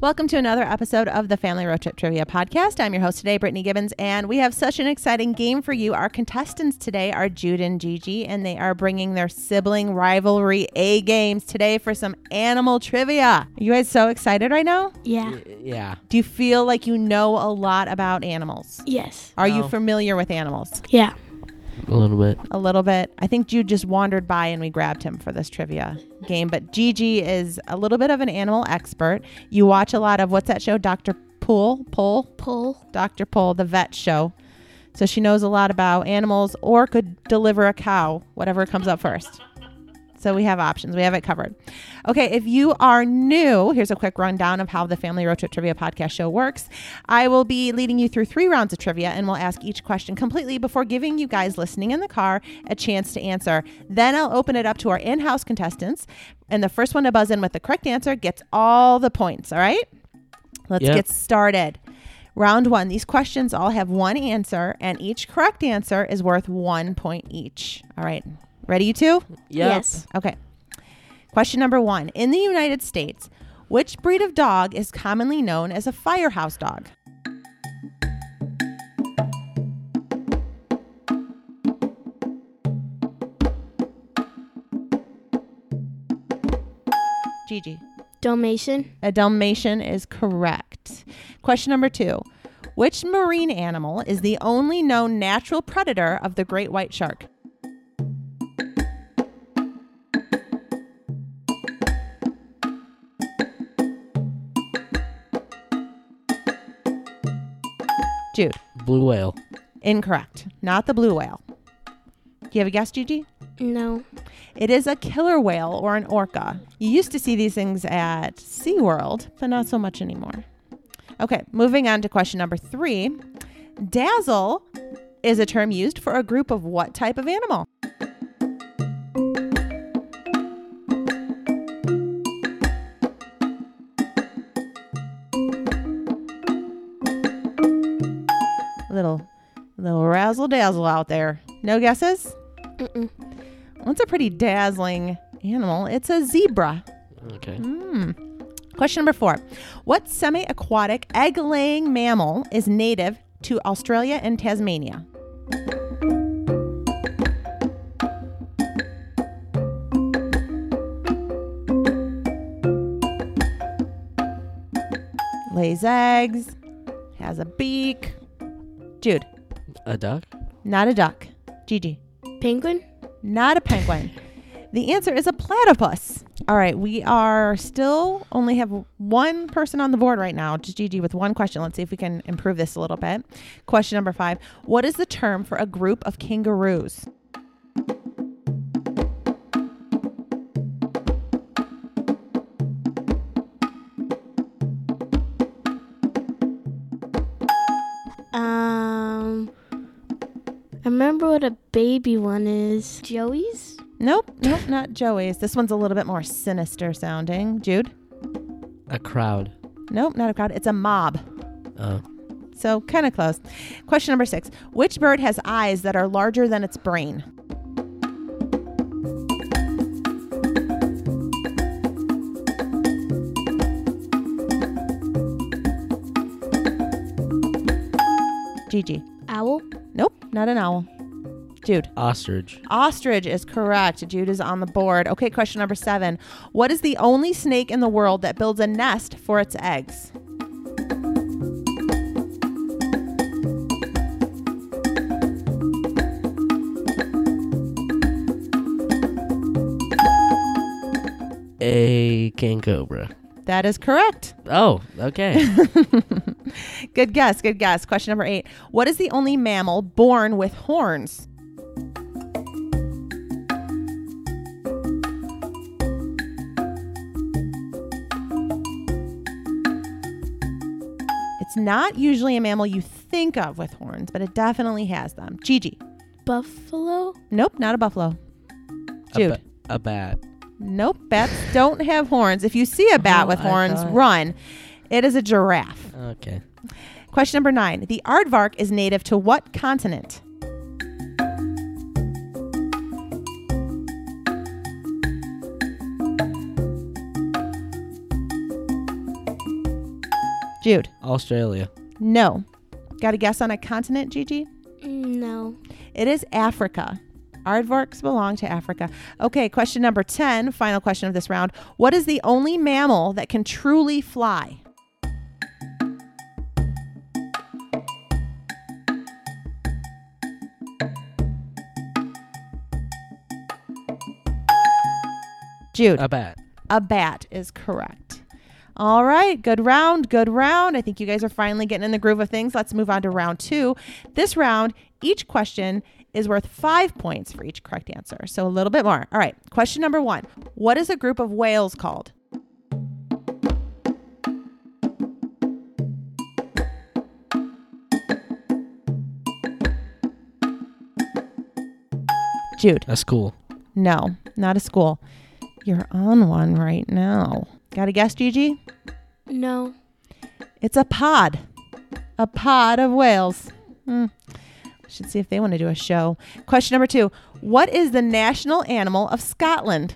Welcome to another episode of the Family Road Trip Trivia Podcast. I'm your host today, Brittany Gibbons, and we have such an exciting game for you. Our contestants today are Jude and Gigi, and they are bringing their sibling rivalry A games today for some animal trivia. Are you guys so excited right now? Yeah. Yeah. Do you feel like you know a lot about animals? Yes. Are you No. familiar with animals? Yeah. A little bit. A little bit. I think Jude just wandered by and we grabbed him for this trivia game. But Gigi is a little bit of an animal expert. You watch a lot of what's that show? Dr. Pool? Pool? Pull. Dr. Pool, the vet show. So she knows a lot about animals or could deliver a cow, whatever comes up first. So we have options. We have it covered. Okay, if you are new, here's a quick rundown of how the Family Road Trip Trivia podcast show works. I will be leading you through three rounds of trivia and we'll ask each question completely before giving you guys listening in the car a chance to answer. Then I'll open it up to our in house contestants. And the first one to buzz in with the correct answer gets all the points. All right? Let's Yep. get started. Round one. These questions all have one answer, and each correct answer is worth one point each. All right. Ready, you two? Yep. Yes. Okay. Question number one. In the United States, which breed of dog is commonly known as a firehouse dog? Gigi. Dalmatian. A Dalmatian is correct. Question number two. Which marine animal is the only known natural predator of the great white shark? Jude. Blue whale. Incorrect. Not the blue whale. Do you have a guess, Gigi? No. It is a killer whale or an orca. You used to see these things at SeaWorld, but not so much anymore. Okay, moving on to question number three. Dazzle is a term used for a group of what type of animal? Little razzle dazzle out there. No guesses? Mm-mm. Well, it's a pretty dazzling animal. It's a zebra. Okay. Hmm. Question number four. What semi aquatic egg laying mammal is native to Australia and Tasmania? Lays eggs, has a beak. Jude, A duck? not a duck. Gigi. Penguin. Not a penguin. The answer is a platypus. All right, we are still only have one person on the board right now, just Gigi, with one question. Let's see if we can improve this a little bit. Question number five What is the term for a group of kangaroos? Um. I remember what a baby one is. Joey's. Nope, nope, not Joey's. This one's a little bit more sinister sounding. Jude? A crowd. Nope, not a crowd. It's a mob. Uh, So kind of close. Question number six Which bird has eyes that are larger than its brain? Gigi. Owl. Nope, not an owl. Jude. ostrich. Ostrich is correct. Jude is on the board. Okay, question number seven. What is the only snake in the world that builds a nest for its eggs? A king cobra. That is correct. Oh, okay. Good guess. Good guess. Question number eight. What is the only mammal born with horns? It's not usually a mammal you think of with horns, but it definitely has them. Gigi. Buffalo. Nope, not a buffalo. a, Jude. ba- a bat. Nope, bats don't have horns. If you see a bat Oh, with horns, thought- run. It is a giraffe. Okay. Question number nine. The aardvark is native to what continent? Jude. Australia. No. Got a guess on a continent, Gigi? No. It is Africa. Aardvarks belong to Africa. Okay, question number 10, final question of this round. What is the only mammal that can truly fly? Jude. A bat. A bat is correct. All right, good round, good round. I think you guys are finally getting in the groove of things. Let's move on to round two. This round, each question is worth five points for each correct answer. So a little bit more. All right, question number one What is a group of whales called? Jude. A school. No, not a school. You're on one right now. Got a guess, Gigi? No. It's a pod. A pod of whales. Hmm. Should see if they want to do a show. Question number two What is the national animal of Scotland?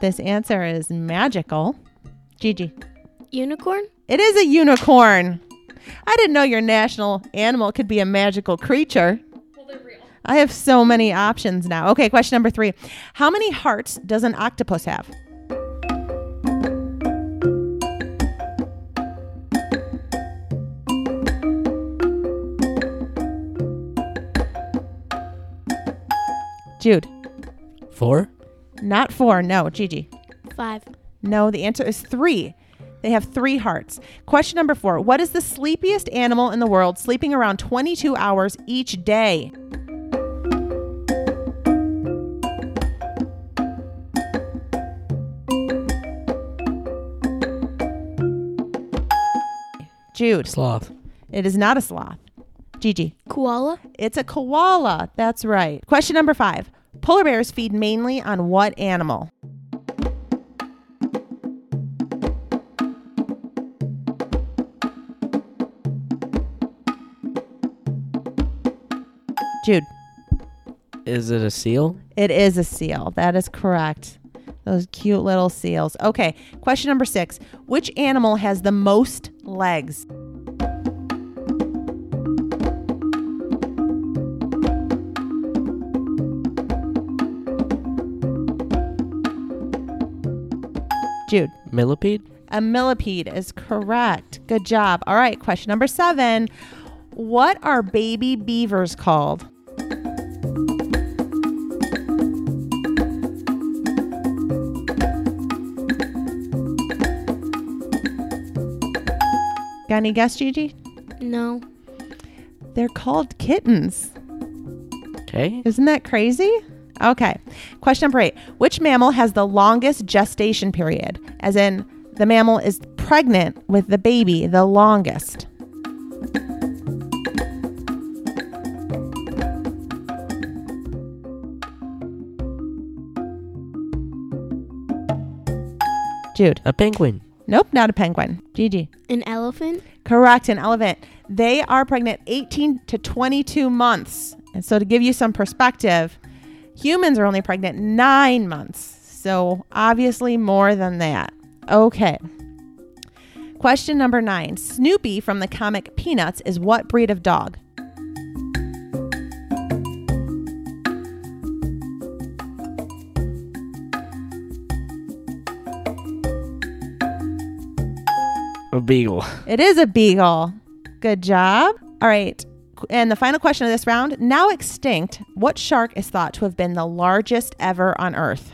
This answer is magical. Gigi. Unicorn? It is a unicorn. I didn't know your national animal could be a magical creature. I have so many options now. Okay, question number three. How many hearts does an octopus have? Jude. Four. Not four. No. Gigi. Five. No, the answer is three. They have three hearts. Question number four What is the sleepiest animal in the world, sleeping around 22 hours each day? Jude. Sloth. It is not a sloth. Gigi. Koala? It's a koala. That's right. Question number five Polar bears feed mainly on what animal? Jude. Is it a seal? It is a seal. That is correct. Those cute little seals. Okay, question number six. Which animal has the most legs? Jude. Millipede? A millipede is correct. Good job. All right, question number seven. What are baby beavers called? Any guess, Gigi? No. They're called kittens. Okay. Isn't that crazy? Okay. Question number eight. Which mammal has the longest gestation period? As in, the mammal is pregnant with the baby the longest. Jude. A penguin. Nope, not a penguin. Gigi. An elephant? Correct, an elephant. They are pregnant 18 to 22 months. And so, to give you some perspective, humans are only pregnant nine months. So, obviously, more than that. Okay. Question number nine Snoopy from the comic Peanuts is what breed of dog? A beagle. It is a beagle. Good job. All right. And the final question of this round now extinct, what shark is thought to have been the largest ever on Earth?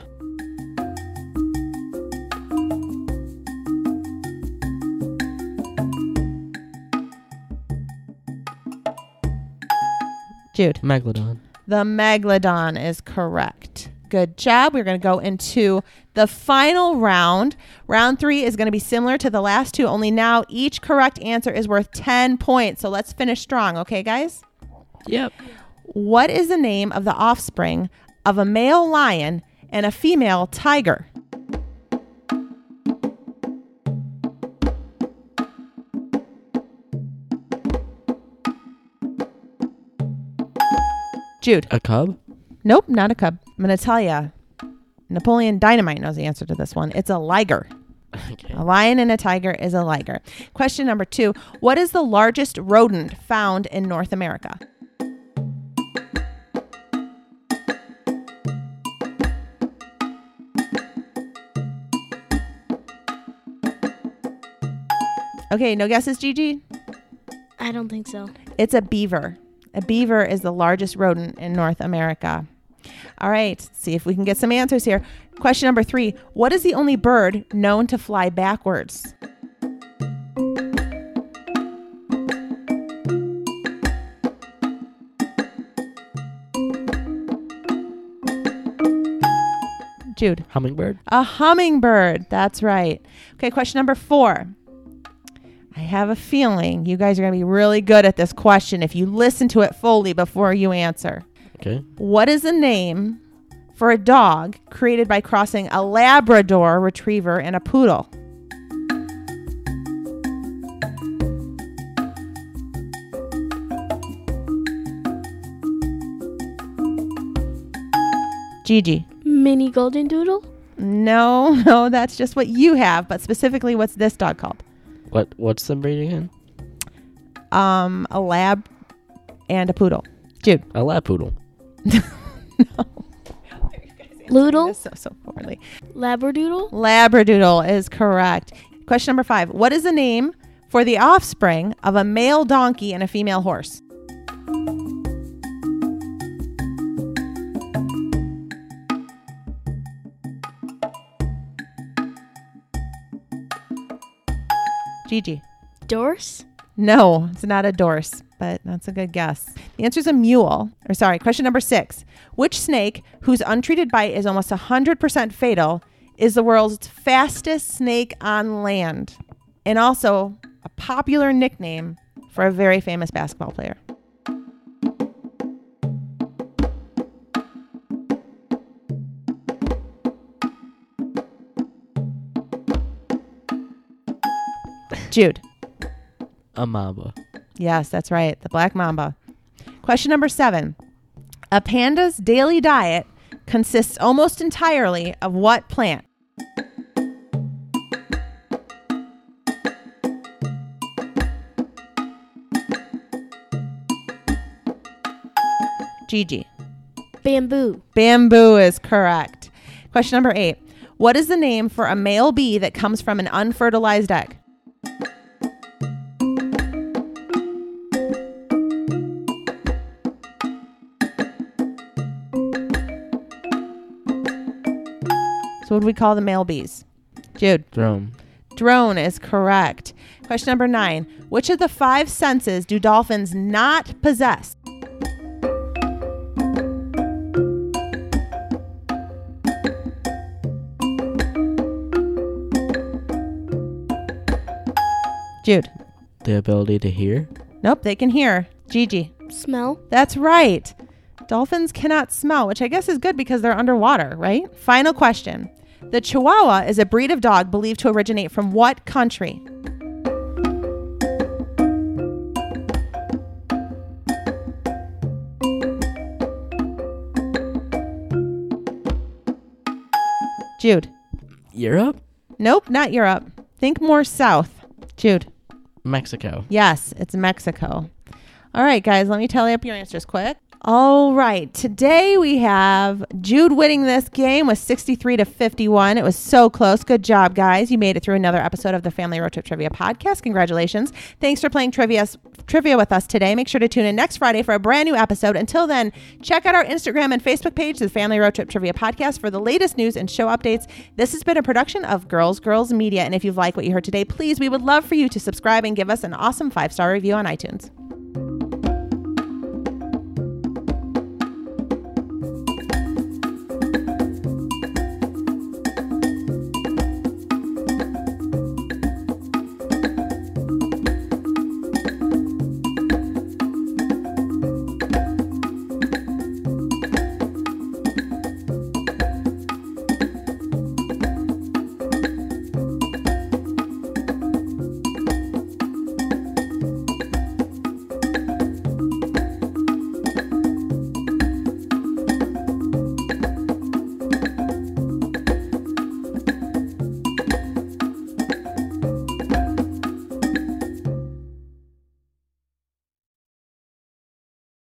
Jude. Megalodon. The megalodon is correct. Good job. We're going to go into the final round. Round three is going to be similar to the last two, only now each correct answer is worth 10 points. So let's finish strong, okay, guys? Yep. What is the name of the offspring of a male lion and a female tiger? Jude. A cub? Nope, not a cub. I'm going to tell you. Napoleon Dynamite knows the answer to this one. It's a liger. Okay. A lion and a tiger is a liger. Question number two What is the largest rodent found in North America? Okay, no guesses, Gigi? I don't think so. It's a beaver. A beaver is the largest rodent in North America. All right, see if we can get some answers here. Question number three What is the only bird known to fly backwards? Jude. Hummingbird? A hummingbird. That's right. Okay, question number four. I have a feeling you guys are going to be really good at this question if you listen to it fully before you answer. Okay. What is the name for a dog created by crossing a Labrador retriever and a poodle? Gigi. Mini golden doodle? No, no, that's just what you have, but specifically what's this dog called? What what's the breed again? Um, a lab and a poodle. Jude. A lapoodle. Loodle? This so so poorly. Labradoodle? Labradoodle is correct. Question number five. What is the name for the offspring of a male donkey and a female horse? Gigi. Dorse? No, it's not a dorse, but that's a good guess. The answer is a mule. Or sorry, question number six. Which snake, whose untreated bite is almost 100% fatal, is the world's fastest snake on land? And also a popular nickname for a very famous basketball player. Jude. A mamba. Yes, that's right. The black mamba. Question number seven. A panda's daily diet consists almost entirely of what plant? Gigi. Bamboo. Bamboo is correct. Question number eight. What is the name for a male bee that comes from an unfertilized egg? So, what do we call the male bees? Jude. Drone. Drone is correct. Question number nine. Which of the five senses do dolphins not possess? Jude. The ability to hear. Nope, they can hear. Gigi. Smell? That's right. Dolphins cannot smell, which I guess is good because they're underwater, right? Final question. The Chihuahua is a breed of dog believed to originate from what country? Jude. Europe? Nope, not Europe. Think more south. Jude. Mexico. Yes, it's Mexico. All right, guys, let me tally up your answers quick. All right, today we have Jude winning this game with 63 to 51. It was so close. Good job, guys. You made it through another episode of the Family Road Trip Trivia Podcast. Congratulations. Thanks for playing trivia, trivia with us today. Make sure to tune in next Friday for a brand new episode. Until then, check out our Instagram and Facebook page, the Family Road Trip Trivia Podcast, for the latest news and show updates. This has been a production of Girls Girls Media. And if you've liked what you heard today, please, we would love for you to subscribe and give us an awesome five star review on iTunes.